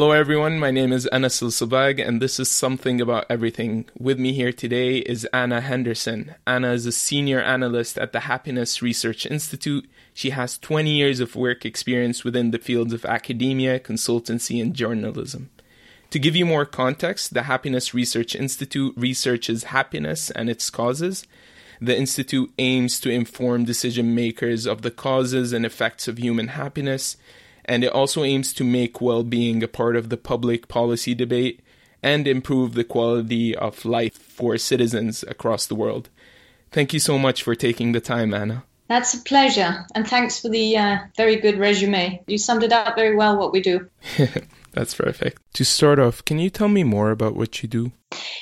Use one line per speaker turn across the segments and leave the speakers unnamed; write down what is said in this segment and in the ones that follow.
Hello, everyone. My name is Anna Silsabag, and this is Something About Everything. With me here today is Anna Henderson. Anna is a senior analyst at the Happiness Research Institute. She has 20 years of work experience within the fields of academia, consultancy, and journalism. To give you more context, the Happiness Research Institute researches happiness and its causes. The Institute aims to inform decision makers of the causes and effects of human happiness and it also aims to make well being a part of the public policy debate and improve the quality of life for citizens across the world. Thank you so much for taking the time, Anna.
That's a pleasure, and thanks for the uh, very good resume. You summed it up very well what we do.
That's perfect. To start off, can you tell me more about what you do?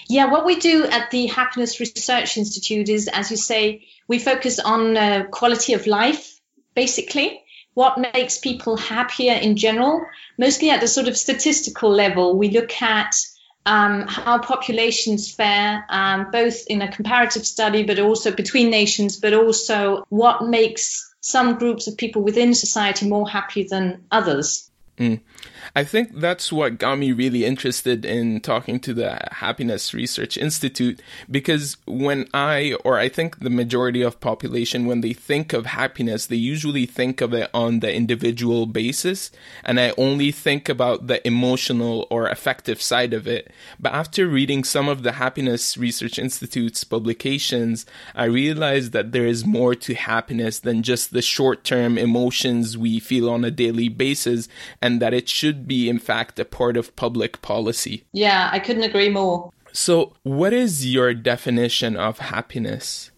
Yeah, what we do at the Happiness Research Institute is, as you say, we focus on uh, quality of life, basically what makes people happier in general, mostly at the sort of statistical level. We look at um, how populations fare, um, both in a comparative study, but also between nations, but also what makes some groups of people within society more happy than others.
Mm. I think that's what got me really interested in talking to the Happiness Research Institute because when I, or I think the majority of population, when they think of happiness, they usually think of it on the individual basis. And I only think about the emotional or affective side of it. But after reading some of the Happiness Research Institute's publications, I realized that there is more to happiness than just the short term emotions we feel on a daily basis and that it should be, in fact, a part of public policy.
Yeah, I couldn't agree more.
So, what is your definition of happiness?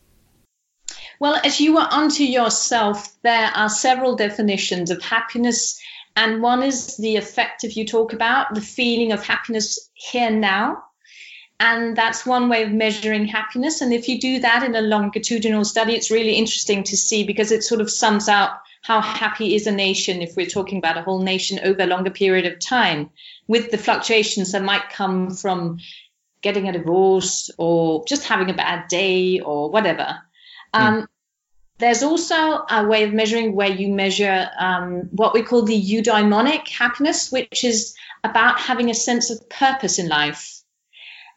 Well, as you were onto yourself, there are several definitions of happiness. And one is the affective you talk about, the feeling of happiness here now. And that's one way of measuring happiness. And if you do that in a longitudinal study, it's really interesting to see because it sort of sums up how happy is a nation if we're talking about a whole nation over a longer period of time with the fluctuations that might come from getting a divorce or just having a bad day or whatever. Mm. Um, there's also a way of measuring where you measure um, what we call the eudaimonic happiness, which is about having a sense of purpose in life.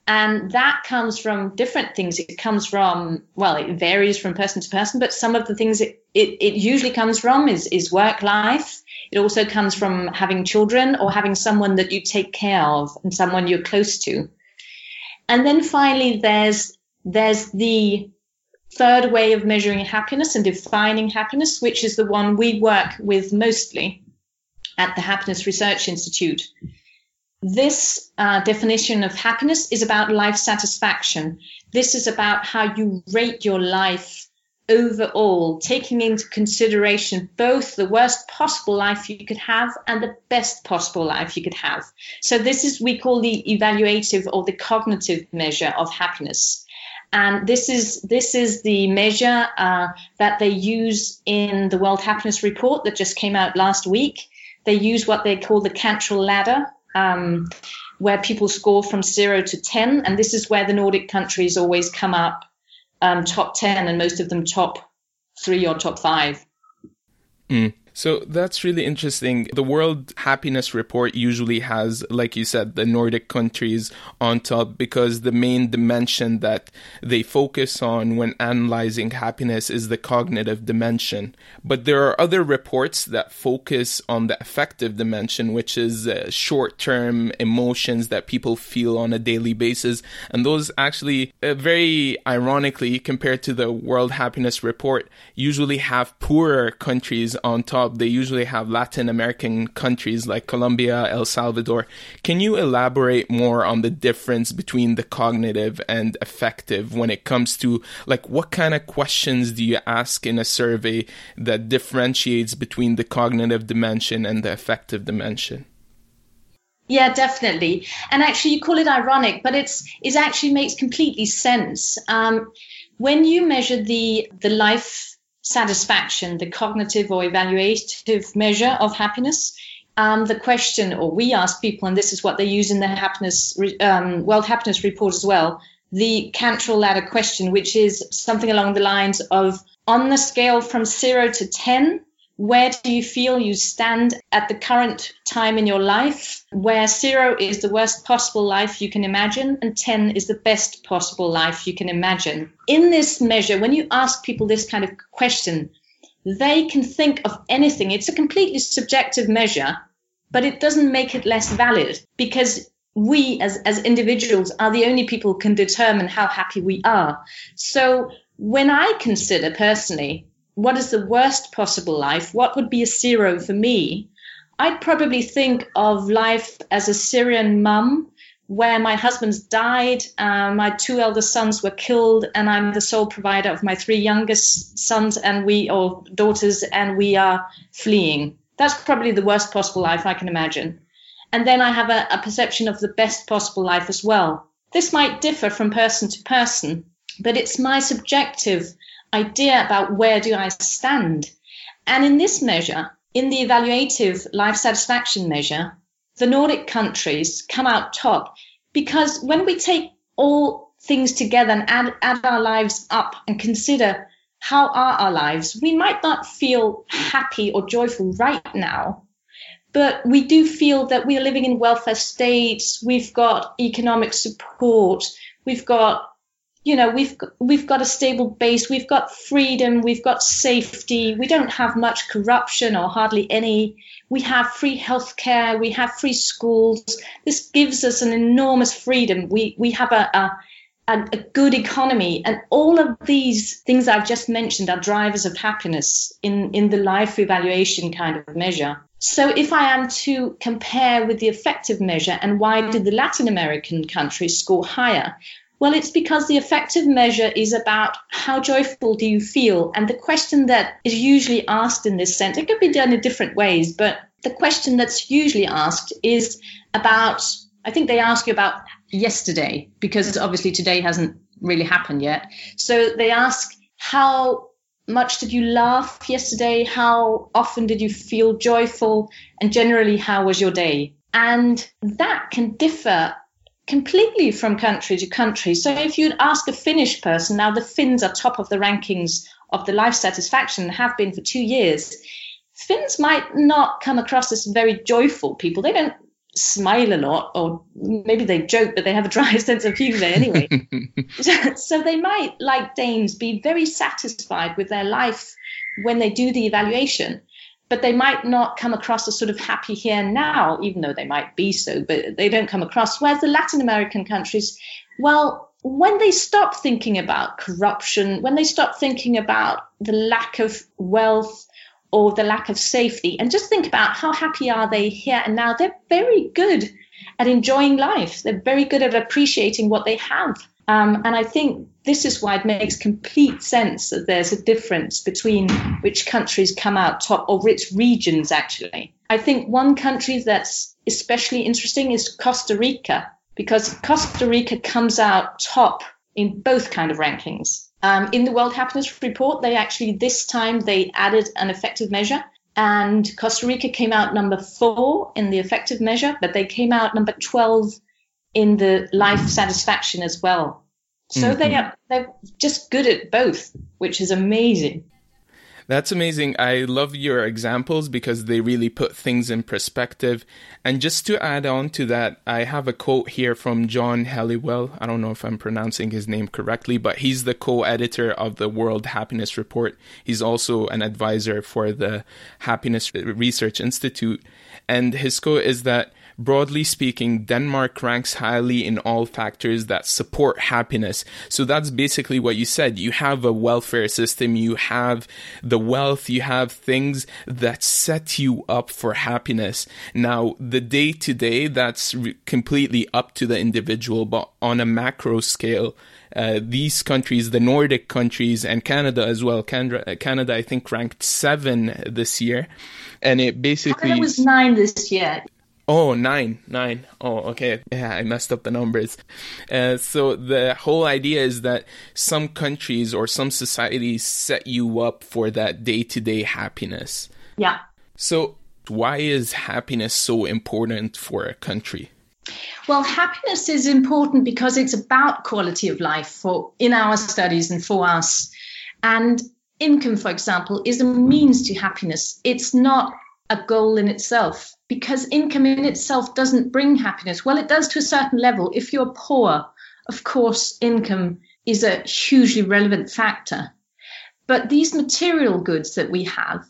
And that comes from different things. It comes from, well, it varies from person to person, but some of the things it, it, it usually comes from is, is work life. It also comes from having children or having someone that you take care of and someone you're close to. And then finally, there's, there's the third way of measuring happiness and defining happiness, which is the one we work with mostly at the Happiness Research Institute this uh, definition of happiness is about life satisfaction. This is about how you rate your life overall, taking into consideration both the worst possible life you could have and the best possible life you could have. So, this is we call the evaluative or the cognitive measure of happiness. And this is this is the measure uh, that they use in the World Happiness Report that just came out last week. They use what they call the Cantril ladder, um, where people score from zero to 10. And this is where the Nordic countries always come up um, top 10 and most of them top three or top five.
Mm. So that's really interesting. The World Happiness Report usually has, like you said, the Nordic countries on top because the main dimension that they focus on when analyzing happiness is the cognitive dimension. But there are other reports that focus on the affective dimension, which is uh, short term emotions that people feel on a daily basis. And those actually, uh, very ironically, compared to the World Happiness Report, usually have poorer countries on top they usually have Latin American countries like Colombia, El Salvador. Can you elaborate more on the difference between the cognitive and affective when it comes to like what kind of questions do you ask in a survey that differentiates between the cognitive dimension and the affective dimension?
Yeah, definitely. And actually, you call it ironic, but it's it actually makes completely sense. Um, when you measure the the life satisfaction, the cognitive or evaluative measure of happiness. Um, the question, or we ask people, and this is what they use in the happiness um, World Happiness Report as well, the Cantril ladder question, which is something along the lines of on the scale from zero to ten, where do you feel you stand at the current time in your life, where zero is the worst possible life you can imagine and 10 is the best possible life you can imagine. In this measure, when you ask people this kind of question, they can think of anything. It's a completely subjective measure, but it doesn't make it less valid because we as, as individuals are the only people who can determine how happy we are. So when I consider personally what is the worst possible life, what would be a zero for me, I'd probably think of life as a Syrian mum where my husband's died, uh, my two elder sons were killed, and I'm the sole provider of my three youngest sons and we or daughters, and we are fleeing. That's probably the worst possible life I can imagine. And then I have a, a perception of the best possible life as well. This might differ from person to person, but it's my subjective idea about where do I stand. And in this measure, in the evaluative life satisfaction measure, the Nordic countries come out top because when we take all things together and add, add our lives up and consider how are our lives, we might not feel happy or joyful right now, but we do feel that we are living in welfare states. We've got economic support. We've got, you know, we've we've got a stable base. We've got freedom. We've got safety. We don't have much corruption or hardly any. We have free healthcare. We have free schools. This gives us an enormous freedom. We we have a, a a, good economy and all of these things I've just mentioned are drivers of happiness in, in the life evaluation kind of measure. So, if I am to compare with the affective measure and why did the Latin American countries score higher? Well, it's because the affective measure is about how joyful do you feel? And the question that is usually asked in this sense, it could be done in different ways, but the question that's usually asked is about, I think they ask you about yesterday, because mm. obviously today hasn't really happened yet. So they ask, how much did you laugh yesterday? How often did you feel joyful? And generally, how was your day? And that can differ completely from country to country. So if you'd ask a Finnish person, now the Finns are top of the rankings of the life satisfaction, have been for two years. Finns might not come across as very joyful people. They don't smile a lot, or maybe they joke, but they have a dry sense of humor anyway. so they might, like Danes, be very satisfied with their life when they do the evaluation, but they might not come across as sort of happy here and now, even though they might be so, but they don't come across. Whereas the Latin American countries, well, when they stop thinking about corruption, when they stop thinking about the lack of wealth, or the lack of safety and just think about how happy are they here and now they're very good at enjoying life they're very good at appreciating what they have um, and i think this is why it makes complete sense that there's a difference between which countries come out top or which regions actually. I think one country that's especially interesting is costa rica because costa rica comes out top in both kind of rankings. Um, in the World Happiness Report, they actually this time they added an affective measure, and Costa Rica came out number four in the affective measure, but they came out number twelve in the life satisfaction as well. So mm-hmm. they are they're just good at both, which is amazing.
That's amazing. I love your examples because they really put things in perspective. And just to add on to that, I have a quote here from John Helliwell. I don't know if I'm pronouncing his name correctly, but he's the co editor of the World Happiness Report. He's also an advisor for the Happiness Research Institute. And his quote is that Broadly speaking, Denmark ranks highly in all factors that support happiness. So that's basically what you said. You have a welfare system, you have the wealth, you have things that set you up for happiness. Now, the day to day, that's re- completely up to the individual, but on a macro scale, uh, these countries, the Nordic countries, and Canada as well. Canada, Canada, I think, ranked seven this year, and it basically
Canada was nine this year.
Oh, nine, nine. Oh, okay. Yeah, I messed up the numbers. Uh, so the whole idea is that some countries or some societies set you up for that day to day happiness.
Yeah.
So why is happiness so important for a country?
Well, happiness is important because it's about quality of life for in our studies and for us. And income, for example, is a means to happiness. It's not a goal in itself because income in itself doesn't bring happiness. Well, it does to a certain level. If you're poor, of course, income is a hugely relevant factor. But these material goods that we have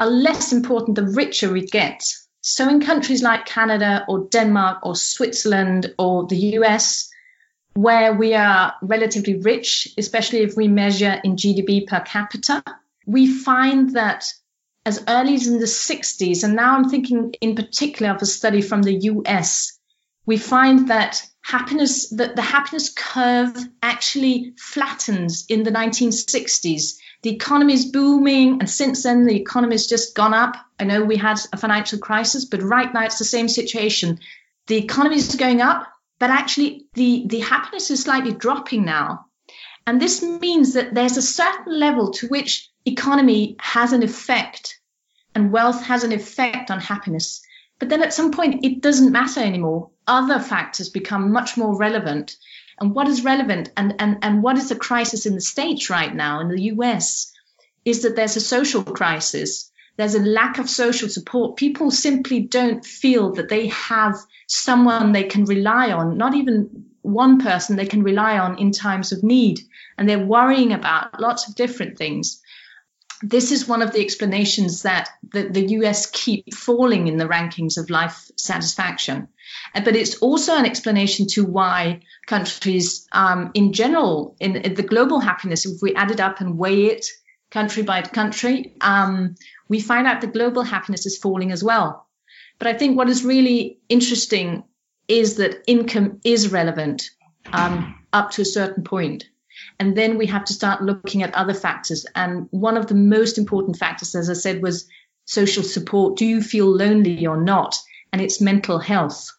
are less important the richer we get. So, in countries like Canada or Denmark or Switzerland or the US, where we are relatively rich, especially if we measure in GDP per capita, we find that as early as in the 60s, and now I'm thinking in particular of a study from the US, we find that happiness, that the happiness curve actually flattens in the 1960s the economy is booming, and since then the economy has just gone up. I know we had a financial crisis, but right now it's the same situation. The economy is going up, but actually the, the happiness is slightly dropping now. And this means that there's a certain level to which economy has an effect and wealth has an effect on happiness. But then at some point, it doesn't matter anymore. Other factors become much more relevant and what is relevant and, and, and what is the crisis in the States right now, in the US, is that there's a social crisis. There's a lack of social support. People simply don't feel that they have someone they can rely on, not even one person they can rely on in times of need. And they're worrying about lots of different things. This is one of the explanations that the, the US keep falling in the rankings of life satisfaction. Uh, but it's also an explanation to why countries um, in general, in, in, the global happiness, if we add it up and weigh it country by country, um, we find out the global happiness is falling as well. But I think what is really interesting is that income is relevant um, up to a certain point. And then we have to start looking at other factors. And one of the most important factors, as I said, was social support. Do you feel lonely or not? And it's mental health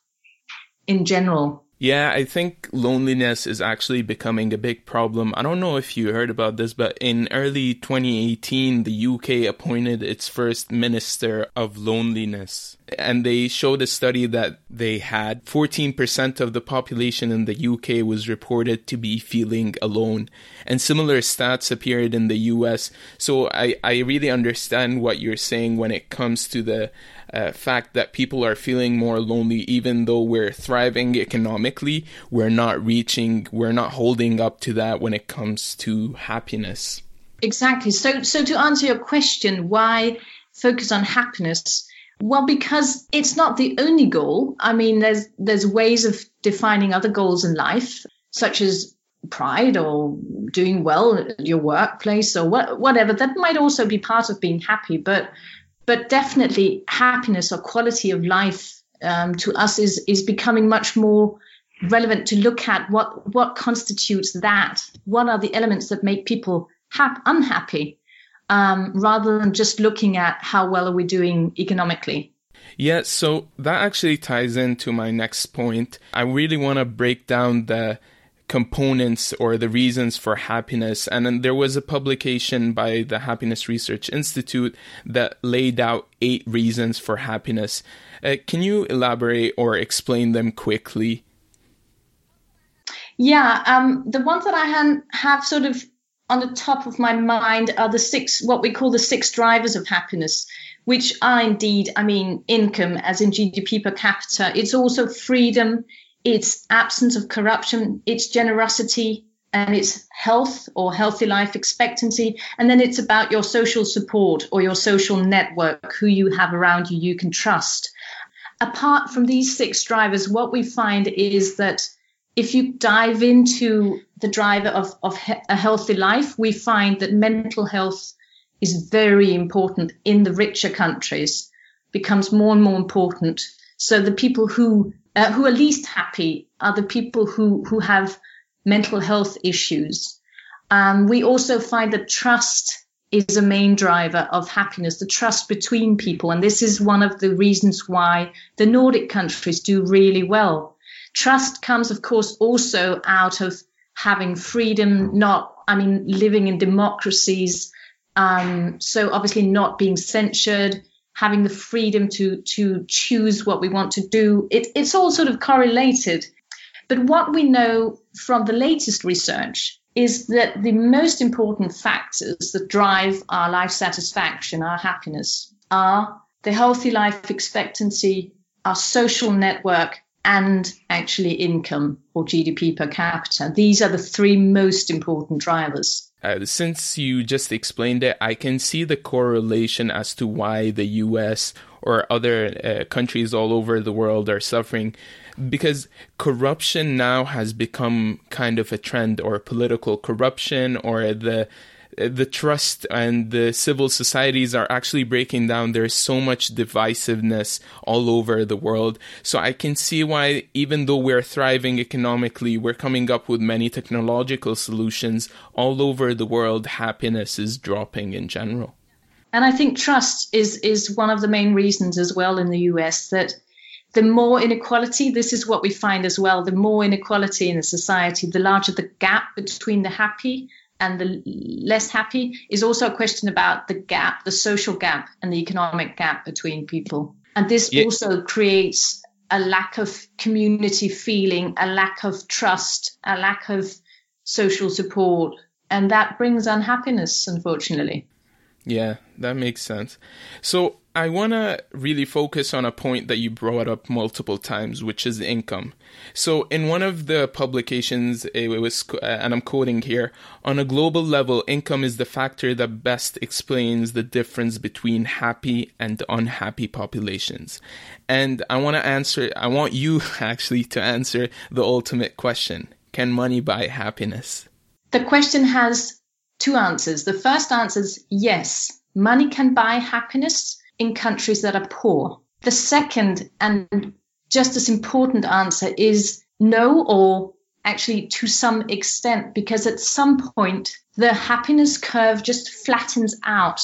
in general.
Yeah, I think loneliness is actually becoming a big problem. I don't know if you heard about this, but in early 2018, the UK appointed its first minister of loneliness. And they showed a study that they had 14% of the population in the UK was reported to be feeling alone. And similar stats appeared in the US. So I, I really understand what you're saying when it comes to the uh, fact that people are feeling more lonely, even though we're thriving economically, we're not reaching, we're not holding up to that when it comes to happiness.
Exactly. So, so to answer your question, why focus on happiness? Well, because it's not the only goal. I mean, there's there's ways of defining other goals in life, such as pride or doing well at your workplace or what, whatever. That might also be part of being happy, but but definitely happiness or quality of life um, to us is is becoming much more relevant to look at what what constitutes that. What are the elements that make people hap- unhappy? Um, rather than just looking at how well are we doing economically.
Yeah so that actually ties into my next point. I really want to break down the components or the reasons for happiness. And then there was a publication by the Happiness Research Institute that laid out eight reasons for happiness. Uh, can you elaborate or explain them quickly?
Yeah, um, the ones that I have, have sort of on the top of my mind are the six, what we call the six drivers of happiness, which are indeed, I mean, income, as in GDP per capita. It's also freedom, its absence of corruption, its generosity, and its health or healthy life expectancy. And then it's about your social support or your social network, who you have around you you can trust. Apart from these six drivers, what we find is that if you dive into the driver of, of he- a healthy life, we find that mental health is very important in the richer countries, becomes more and more important. So the people who uh, who are least happy are the people who, who have mental health issues. Um, we also find that trust is a main driver of happiness, the trust between people. And this is one of the reasons why the Nordic countries do really well. Trust comes, of course, also out of having freedom, not, I mean, living in democracies. Um, so obviously not being censured, having the freedom to to choose what we want to do. It, it's all sort of correlated. But what we know from the latest research is that the most important factors that drive our life satisfaction, our happiness, are the healthy life expectancy, our social network, and actually income or GDP per capita. These are the three most important drivers.
Uh, since you just explained it, I can see the correlation as to why the US or other uh, countries all over the world are suffering. Because corruption now has become kind of a trend or political corruption or the Uh, the trust and the civil societies are actually breaking down. There's so much divisiveness all over the world. So I can see why, even though we're thriving economically, we're coming up with many technological solutions all over the world. Happiness is dropping in general.
And I think trust is is one of the main reasons as well in the US that the more inequality, this is what we find as well, the more inequality in a society, the larger the gap between the happy and the less happy is also a question about the gap, the social gap and the economic gap between people. And this yeah. also creates a lack of community feeling, a lack of trust, a lack of social support. And that brings unhappiness, unfortunately.
Yeah, that makes sense. So I want to really focus on a point that you brought up multiple times, which is income. So in one of the publications, it was, and I'm quoting here, on a global level, income is the factor that best explains the difference between happy and unhappy populations. And I want to answer, I want you actually to answer the ultimate question. Can money buy happiness?
The question has two answers. The first answer is yes, money can buy happiness in countries that are poor. The second and just as important answer is no, or actually to some extent, because at some point the happiness curve just flattens out.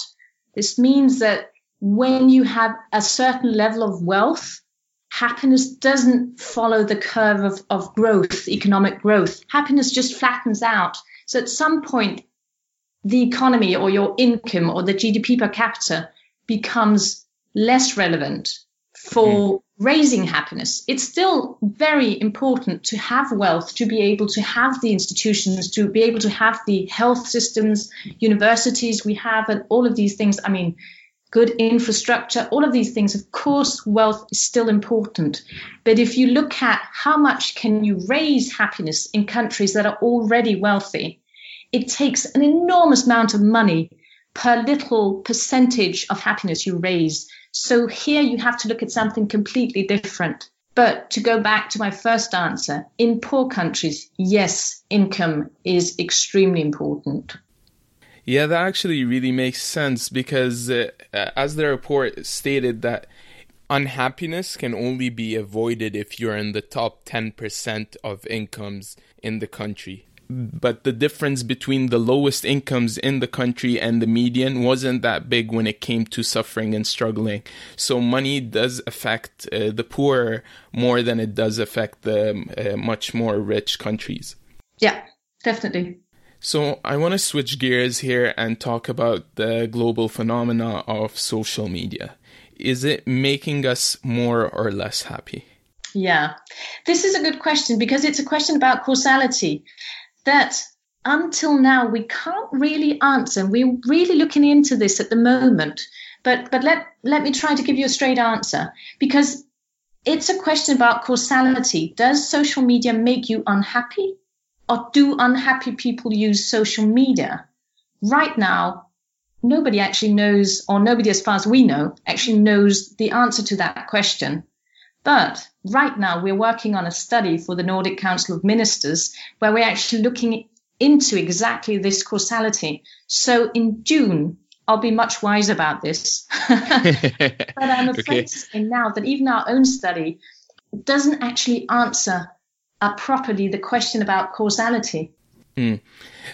This means that when you have a certain level of wealth, happiness doesn't follow the curve of, of growth, economic growth. Happiness just flattens out. So at some point, the economy or your income or the GDP per capita becomes less relevant for mm. raising happiness. It's still very important to have wealth, to be able to have the institutions, to be able to have the health systems, universities we have, and all of these things. I mean, good infrastructure, all of these things. Of course, wealth is still important. But if you look at how much can you raise happiness in countries that are already wealthy, it takes an enormous amount of money per little percentage of happiness you raise. So here you have to look at something completely different. But to go back to my first answer, in poor countries, yes, income is extremely important.
Yeah, that actually really makes sense because, uh, as the report stated, that unhappiness can only be avoided if you're in the top 10% of incomes in the country but the difference between the lowest incomes in the country and the median wasn't that big when it came to suffering and struggling. So money does affect uh, the poor more than it does affect the uh, much more rich countries.
Yeah, definitely.
So I want to switch gears here and talk about the global phenomena of social media. Is it making us more or less happy?
Yeah, this is a good question because it's a question about causality that until now we can't really answer. We're really looking into this at the moment, but but let let me try to give you a straight answer because it's a question about causality. Does social media make you unhappy, or do unhappy people use social media? Right now, nobody actually knows, or nobody, as far as we know, actually knows the answer to that question. But right now, we're working on a study for the Nordic Council of Ministers where we're actually looking into exactly this causality. So in June, I'll be much wiser about this. but I'm afraid okay. to say now that even our own study doesn't actually answer uh, properly the question about causality.
Mm.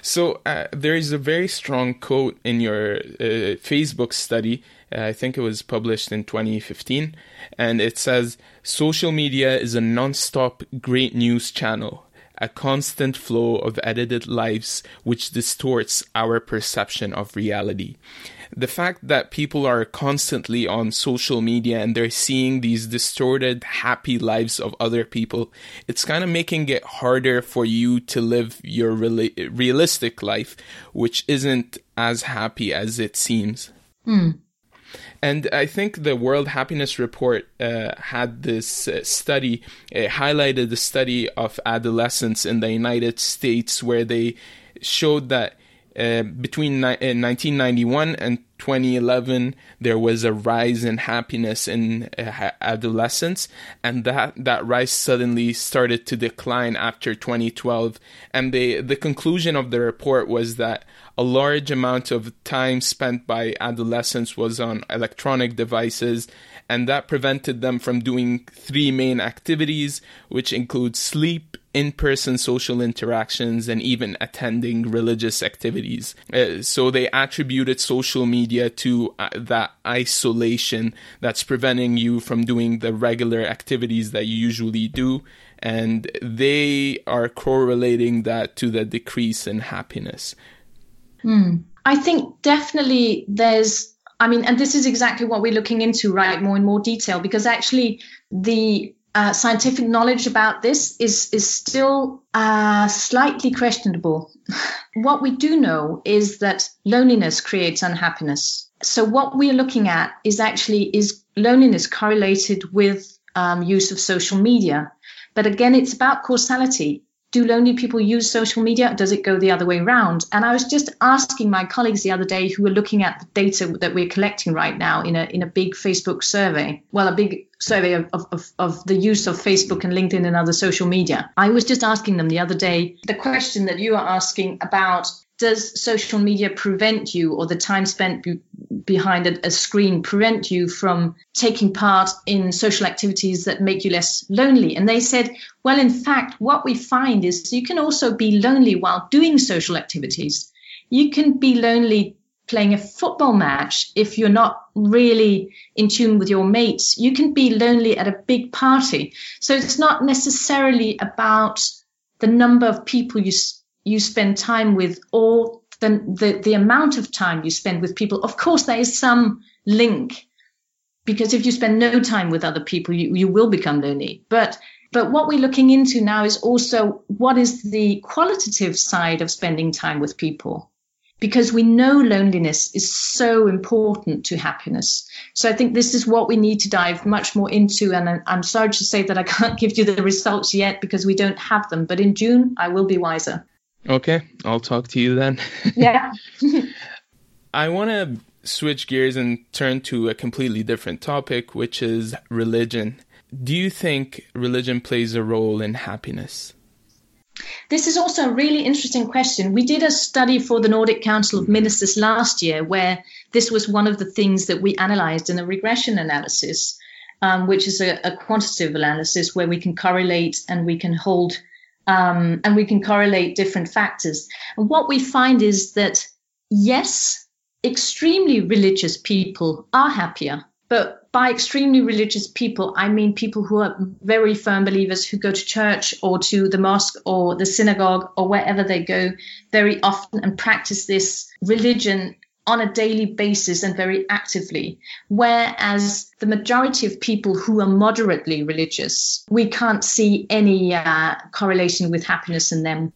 So uh, there is a very strong quote in your uh, Facebook study. Uh, I think it was published in 2015, and it says, "Social media is a non-stop great news channel." a constant flow of edited lives which distorts our perception of reality. The fact that people are constantly on social media and they're seeing these distorted, happy lives of other people, it's kind of making it harder for you to live your realistic life, which isn't as happy as it seems.
Mm.
And I think the World Happiness Report uh, had this uh, study, it highlighted the study of adolescents in the United States where they showed that uh, between ni- 1991 uh, and 2011, there was a rise in happiness in uh, adolescents, and that, that rise suddenly started to decline after 2012. And they, the conclusion of the report was that a large amount of time spent by adolescents was on electronic devices, and that prevented them from doing three main activities, which include sleep, in person social interactions, and even attending religious activities. Uh, so they attributed social media to uh, that isolation that's preventing you from doing the regular activities that you usually do. And they are correlating that to the decrease in happiness.
Hmm. I think definitely there's, I mean, and this is exactly what we're looking into, right? More and more detail, because actually the uh, scientific knowledge about this is is still uh, slightly questionable. what we do know is that loneliness creates unhappiness. So what we are looking at is actually is loneliness correlated with um, use of social media. But again, it's about causality do lonely people use social media? Does it go the other way around? And I was just asking my colleagues the other day who were looking at the data that we're collecting right now in a in a big Facebook survey. Well, a big survey of, of, of the use of Facebook and LinkedIn and other social media. I was just asking them the other day the question that you are asking about does social media prevent you or the time spent be- behind a, a, screen prevent you from taking part in social activities that make you less lonely? And they said well in fact what we find is you can also be lonely while doing social activities. You can be lonely playing a football match if you're not really in tune with your mates. You can be lonely at a big party. So it's not necessarily about the number of people you you spend time with or the, the, the amount of time you spend with people. Of course, there is some link because if you spend no time with other people, you, you will become lonely. But but what we're looking into now is also what is the qualitative side of spending time with people because we know loneliness is so important to happiness. So I think this is what we need to dive much more into. And I'm sorry to say that I can't give you the results yet because we don't have them. But in June, I will be wiser.
Okay, I'll talk to you then.
Yeah.
I want to switch gears and turn to a completely different topic, which is religion. Do you think religion plays a role in happiness?
This is also a really interesting question. We did a study for the Nordic Council of Ministers last year where this was one of the things that we analyzed in a regression analysis, um, which is a, a quantitative analysis where we can correlate and we can hold um, and we can correlate different factors. And what we find is that, yes, extremely religious people are happier. But by extremely religious people, I mean people who are very firm believers who go to church or to the mosque or the synagogue or wherever they go very often and practice this religion on a daily basis and very actively. Whereas the majority of people who are moderately religious, we can't see any uh, correlation with happiness in them.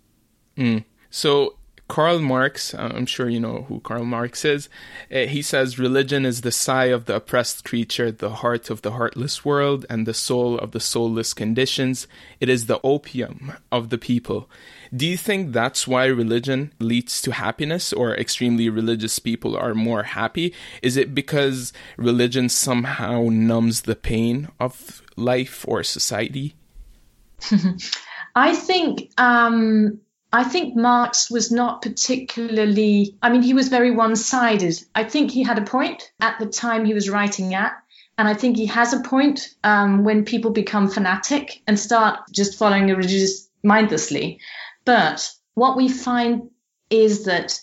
Mm. So, Karl Marx, uh, I'm sure you know who Karl Marx is. Uh, he says religion is the sigh of the oppressed creature, the heart of the heartless world, and the soul of the soulless conditions. It is the opium of the people. Do you think that's why religion leads to happiness or extremely religious people are more happy? Is it because religion somehow numbs the pain of life or society?
I think um, I think Marx was not particularly. I mean, he was very one-sided. I think he had a point at the time he was writing at, and I think he has a point um, when people become fanatic and start just following a religious mindlessly. But what we find is that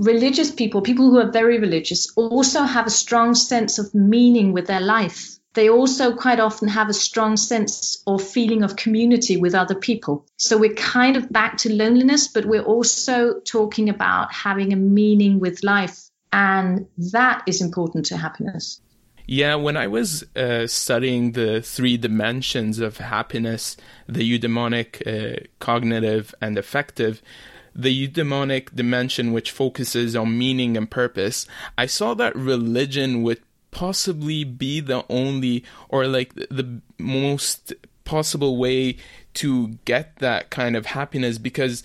religious people, people who are very religious, also have a strong sense of meaning with their life. They also quite often have a strong sense or feeling of community with other people. So we're kind of back to loneliness, but we're also talking about having a meaning with life. And that is important to happiness.
Yeah, when I was uh, studying the three dimensions of happiness, the eudaimonic, uh, cognitive, and affective, the eudaimonic dimension, which focuses on meaning and purpose, I saw that religion would possibly be the only or like the most possible way to get that kind of happiness because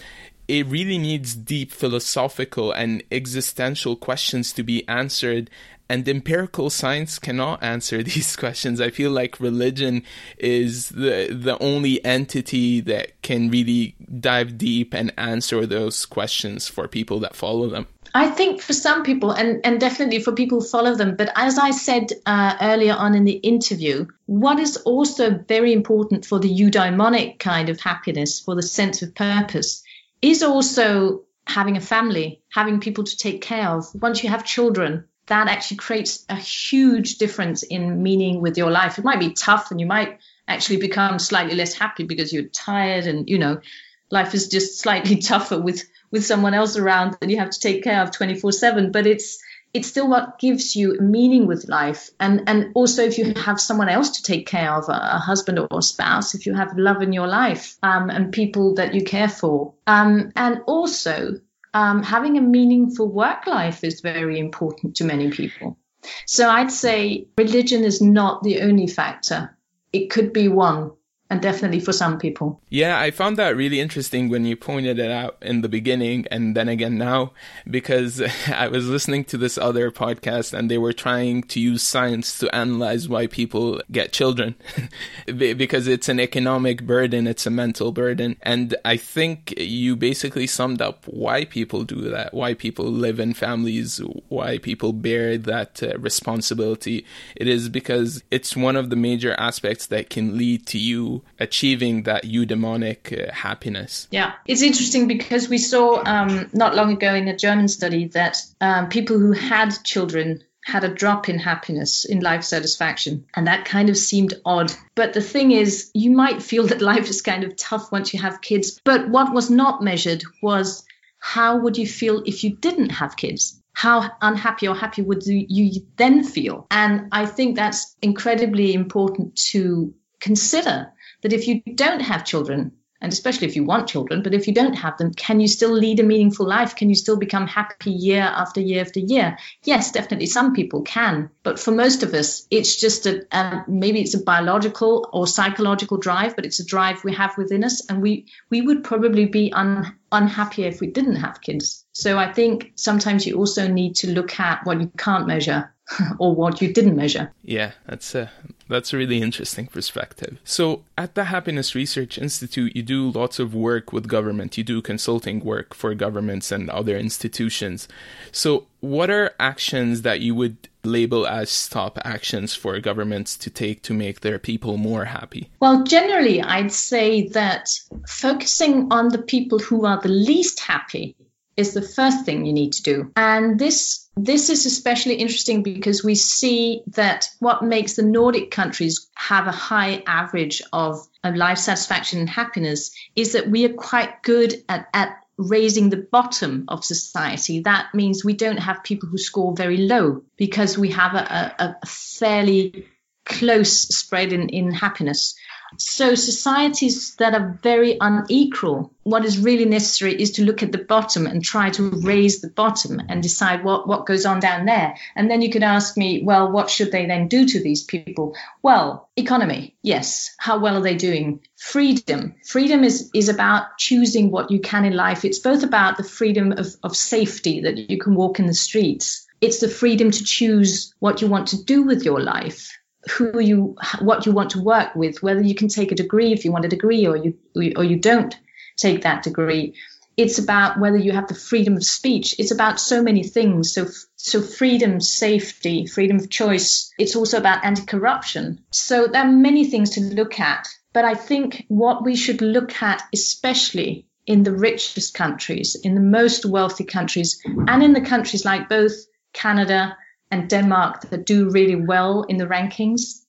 it really needs deep philosophical and existential questions to be answered and empirical science cannot answer these questions. I feel like religion is the the only entity that can really dive deep and answer those questions for people that follow them.
I think for some people, and, and definitely for people who follow them, but as I said uh, earlier on in the interview, what is also very important for the eudaimonic kind of happiness, for the sense of purpose, is also having a family, having people to take care of. Once you have children, that actually creates a huge difference in meaning with your life. It might be tough and you might actually become slightly less happy because you're tired and, you know, life is just slightly tougher with, with someone else around that you have to take care of 24 seven, but it's, it's still what gives you meaning with life. And, and also if you have someone else to take care of, a, a husband or a spouse, if you have love in your life, um, and people that you care for. Um, and also um, having a meaningful work life is very important to many people. So I'd say religion is not the only factor. It could be one, and definitely for some people.
Yeah, I found that really interesting when you pointed it out in the beginning and then again now, because I was listening to this other podcast and they were trying to use science to analyze why people get children because it's an economic burden, it's a mental burden. And I think you basically summed up why people do that, why people live in families, why people bear that uh, responsibility. It is because it's one of the major aspects that can lead to you achieving that eudaimonic uh, happiness.
Yeah, it's interesting because we saw um, not long ago in a German study that um, people who had children had a drop in happiness, in life satisfaction. And that kind of seemed odd. But the thing is, you might feel that life is kind of tough once you have kids. But what was not measured was how would you feel if you didn't have kids? How unhappy or happy would you then feel? And I think that's incredibly important to consider that if you don't have children, and especially if you want children, but if you don't have them, can you still lead a meaningful life? Can you still become happy year after year after year? Yes, definitely. Some people can, but for most of us, it's just a um, maybe it's a biological or psychological drive, but it's a drive we have within us, and we we would probably be un, unhappy if we didn't have kids. So I think sometimes you also need to look at what you can't measure or what you didn't measure.
Yeah, that's a that's a really interesting perspective. So, at the Happiness Research Institute, you do lots of work with government. You do consulting work for governments and other institutions. So, what are actions that you would label as top actions for governments to take to make their people more happy?
Well, generally, I'd say that focusing on the people who are the least happy is the first thing you need to do. And this this is especially interesting because we see that what makes the Nordic countries have a high average of, of life satisfaction and happiness is that we are quite good at, at raising the bottom of society. That means we don't have people who score very low because we have a, a, a fairly close spread in, in happiness. So societies that are very unequal, what is really necessary is to look at the bottom and try to raise the bottom and decide what, what goes on down there. And then you could ask me, well, what should they then do to these people? Well, economy, yes. How well are they doing? Freedom. Freedom is, is about choosing what you can in life. It's both about the freedom of, of safety that you can walk in the streets. It's the freedom to choose what you want to do with your life who you what you want to work with whether you can take a degree if you want a degree or you or you don't take that degree. It's about whether you have the freedom of speech. It's about so many things. So so freedom safety freedom of choice. It's also about anti-corruption. So there are many things to look at but i think what we should look at especially in the richest countries in the most wealthy countries and in the countries like both canada and Denmark that do really well in the rankings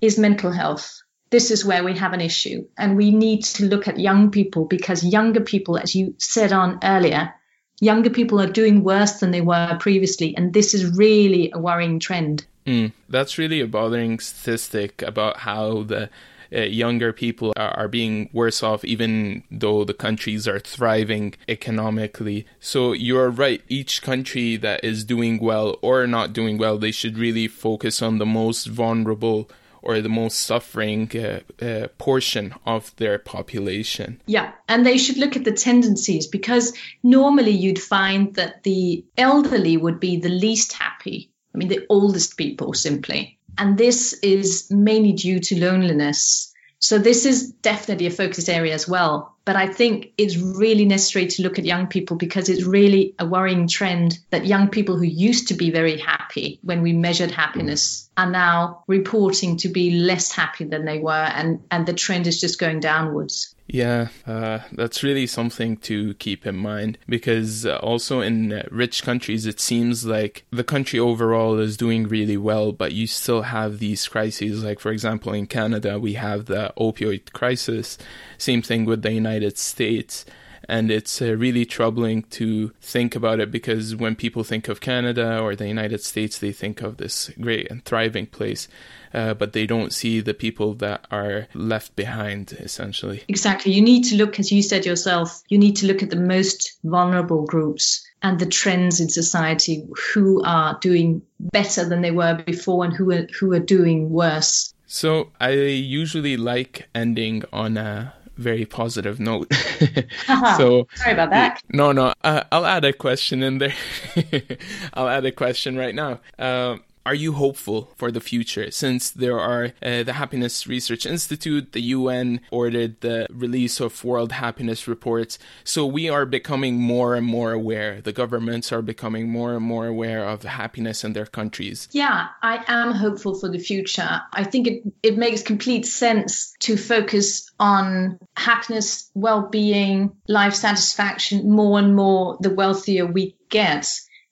is mental health. This is where we have an issue. And we need to look at young people because younger people, as you said on earlier, younger people are doing worse than they were previously. And this is really a worrying trend.
Mm, that's really a bothering statistic about how the uh, younger people are, are, being worse off, even though the countries are thriving economically. So you're right. Each country that is doing well or not doing well, they should really focus on the most vulnerable or the most suffering uh, uh, portion of their population.
Yeah, and they should look at the tendencies because normally you'd find that the elderly would be the least happy. I mean, the oldest people simply. And this is mainly due to loneliness. So this is definitely a focus area as well. But I think it's really necessary to look at young people because it's really a worrying trend that young people who used to be very happy when we measured happiness mm. are now reporting to be less happy than they were and, and the trend is just going downwards.
Yeah, uh, that's really something to keep in mind because uh, also in uh, rich countries, it seems like the country overall is doing really well, but you still have these crises. Like, for example, in Canada, we have the opioid crisis. Same thing with the United States. And it's uh, really troubling to think about it because when people think of Canada or the United States, they think of this great and thriving place uh, but they don't see the people that are left behind, essentially.
Exactly. You need to look, as you said yourself, you need to look at the most vulnerable groups and the trends in society who are doing better than they were before and who are, who are doing worse.
So I usually like ending on a very positive note.
so sorry about that.
No, no, uh, I'll add a question in there. I'll add a question right now. Uh, are you hopeful for the future since there are uh, the Happiness Research Institute, the UN ordered the release of World Happiness Reports. So we are becoming more and more aware. The governments are becoming more and more aware of happiness in their countries.
Yeah, I am hopeful for the future. I think it, it makes complete sense to focus on happiness, well being, life satisfaction more and more the wealthier we get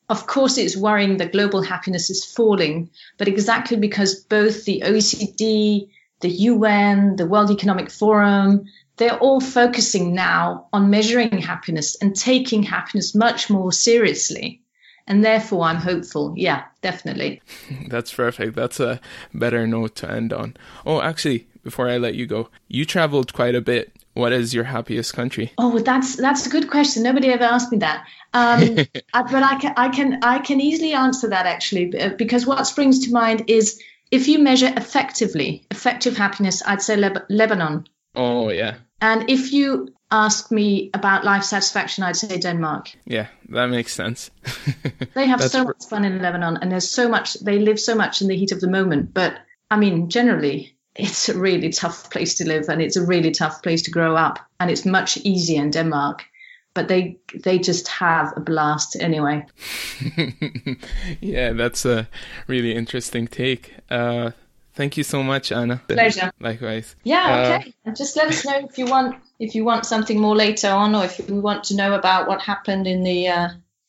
of course, it's worrying that global happiness is falling, but exactly because both the OECD, the UN, the World Economic Forum, they're all focusing now on measuring happiness and taking happiness much more seriously. And therefore, I'm hopeful. Yeah, definitely.
That's perfect. That's a better note to end on. Oh, actually, before I let you go, you traveled quite a bit. What is your happiest country?
Oh, that's that's a good question. Nobody ever asked me that. Um, but I can, I can, I can easily answer that actually, because what springs to mind is if you measure affectively, affective happiness, I'd say Leb- Lebanon.
Oh yeah.
And if you ask me about life satisfaction, I'd say Denmark.
Yeah, that makes sense.
they have so much fun in Lebanon, and there's so much. They live so much in the heat of the moment. But I mean, generally, it's a really tough place to live, and it's a really tough place to grow up, and it's much easier in Denmark but they they just have a blast anyway.
yeah, that's a really interesting take. Uh, thank you so much, Anna.
Pleasure.
Likewise.
Yeah. Uh, okay. Uh, just let us know if you want if you want something more later on, or if you want to know about what happened in the. Uh,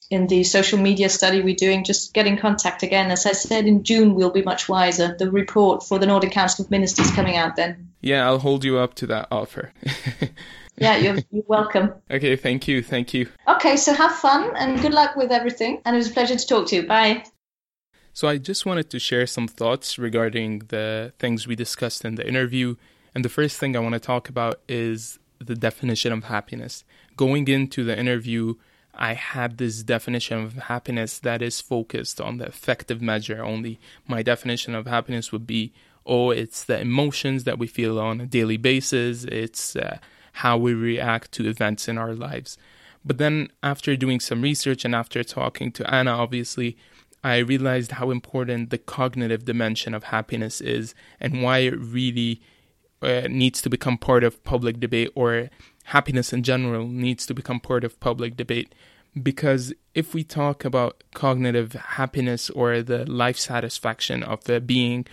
in the social media study we're doing, just get in contact again. As I said, in June we'll be much wiser. The report for the Nordic Council of Ministers coming out then.
Yeah, I'll hold you up to that offer.
yeah, you're, you're welcome.
Okay, thank you. Thank you.
Okay, so have fun and good luck with everything. And it was a pleasure to talk to you. Bye.
So, I just wanted to share some thoughts regarding the things we discussed in the interview. And the first thing I want to talk about is the definition of happiness. Going into the interview, I had this definition of happiness that is focused on the affective measure only. My definition of happiness would be oh, it's the emotions that we feel on a daily basis, it's uh, how we react to events in our lives. But then, after doing some research and after talking to Anna, obviously, I realized how important the cognitive dimension of happiness is and why it really uh, needs to become part of public debate or happiness in general needs to become part of public debate. Because if we talk about cognitive happiness or the life satisfaction of the being,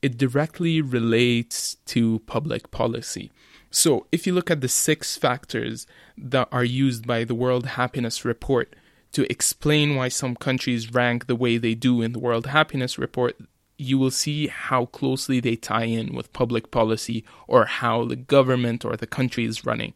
it directly relates to public policy. So, if you look at the six factors that are used by the World Happiness Report to explain why some countries rank the way they do in the World Happiness Report, you will see how closely they tie in with public policy or how the government or the country is running.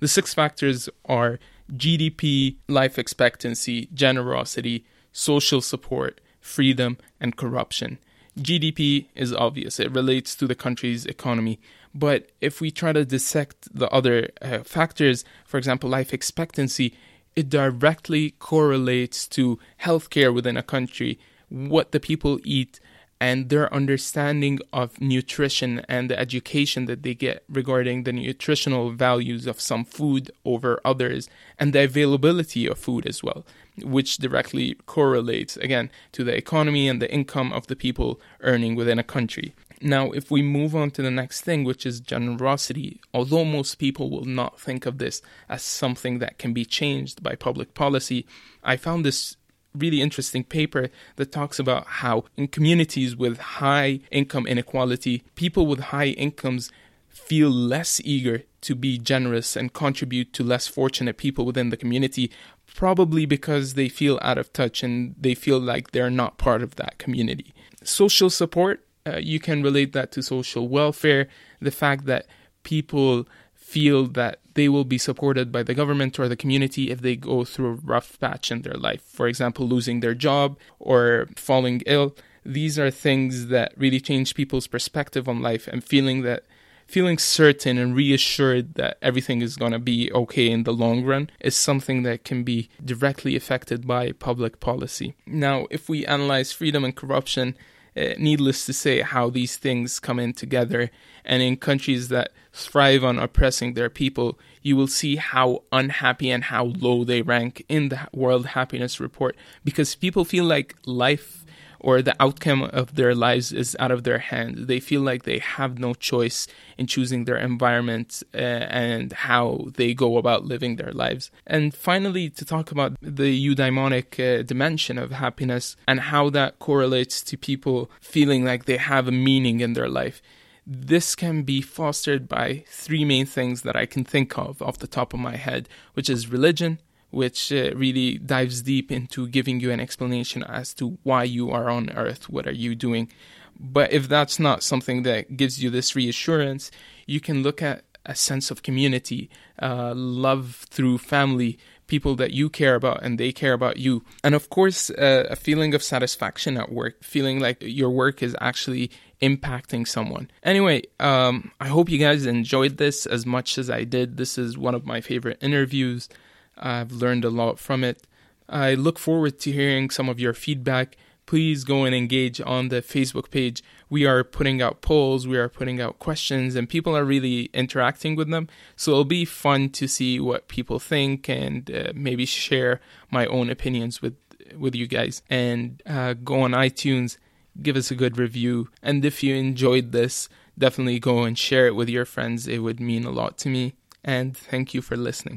The six factors are GDP, life expectancy, generosity, social support, freedom, and corruption. GDP is obvious, it relates to the country's economy. But if we try to dissect the other uh, factors, for example, life expectancy, it directly correlates to healthcare within a country, what the people eat, and their understanding of nutrition and the education that they get regarding the nutritional values of some food over others and the availability of food as well which directly correlates again to the economy and the income of the people earning within a country. Now if we move on to the next thing which is generosity although most people will not think of this as something that can be changed by public policy i found this really interesting paper that talks about how in communities with high income inequality, people with high incomes feel less eager to be generous and contribute to less fortunate people within the community, probably because they feel out of touch and they feel like they're not part of that community. Social support, uh, you can relate that to social welfare, the fact that people feel that they will be supported by the government or the community if they go through a rough patch in their life. For example, losing their job or falling ill. These are things that really change people's perspective on life and feeling that feeling certain and reassured that everything is going to be okay in the long run is something that can be directly affected by public policy. Now, if we analyze freedom and corruption, Eh, needless to say how these things come in together. And in countries that thrive on oppressing their people, you will see how unhappy and how low they rank in the World Happiness Report because people feel like life or the outcome of their lives is out of their hand. They feel like they have no choice in choosing their environment uh, and how they go about living their lives. And finally, to talk about the eudaimonic uh, dimension of happiness and how that correlates to people feeling like they have a meaning in their life. This can be fostered by three main things that I can think of off the top of my head, which is religion, which uh, really dives deep into giving you an explanation as to why you are on earth, what are you doing. But if that's not something that gives you this reassurance, you can look at a sense of community, uh, love through family, people that you care about and they care about you. And of course, uh, a feeling of satisfaction at work, feeling like your work is actually impacting someone. Anyway, um, I hope you guys enjoyed this as much as I did. This is one of my favorite interviews. I've learned a lot from it. I look forward to hearing some of your feedback. Please go and engage on the Facebook page. We are putting out polls, we are putting out questions, and people are really interacting with them. So it'll be fun to see what people think and uh, maybe share my own opinions with with you guys. And uh, go on iTunes, give us a good review. And if you enjoyed this, definitely go and share it with your friends. It would mean a lot to me. And thank you for listening.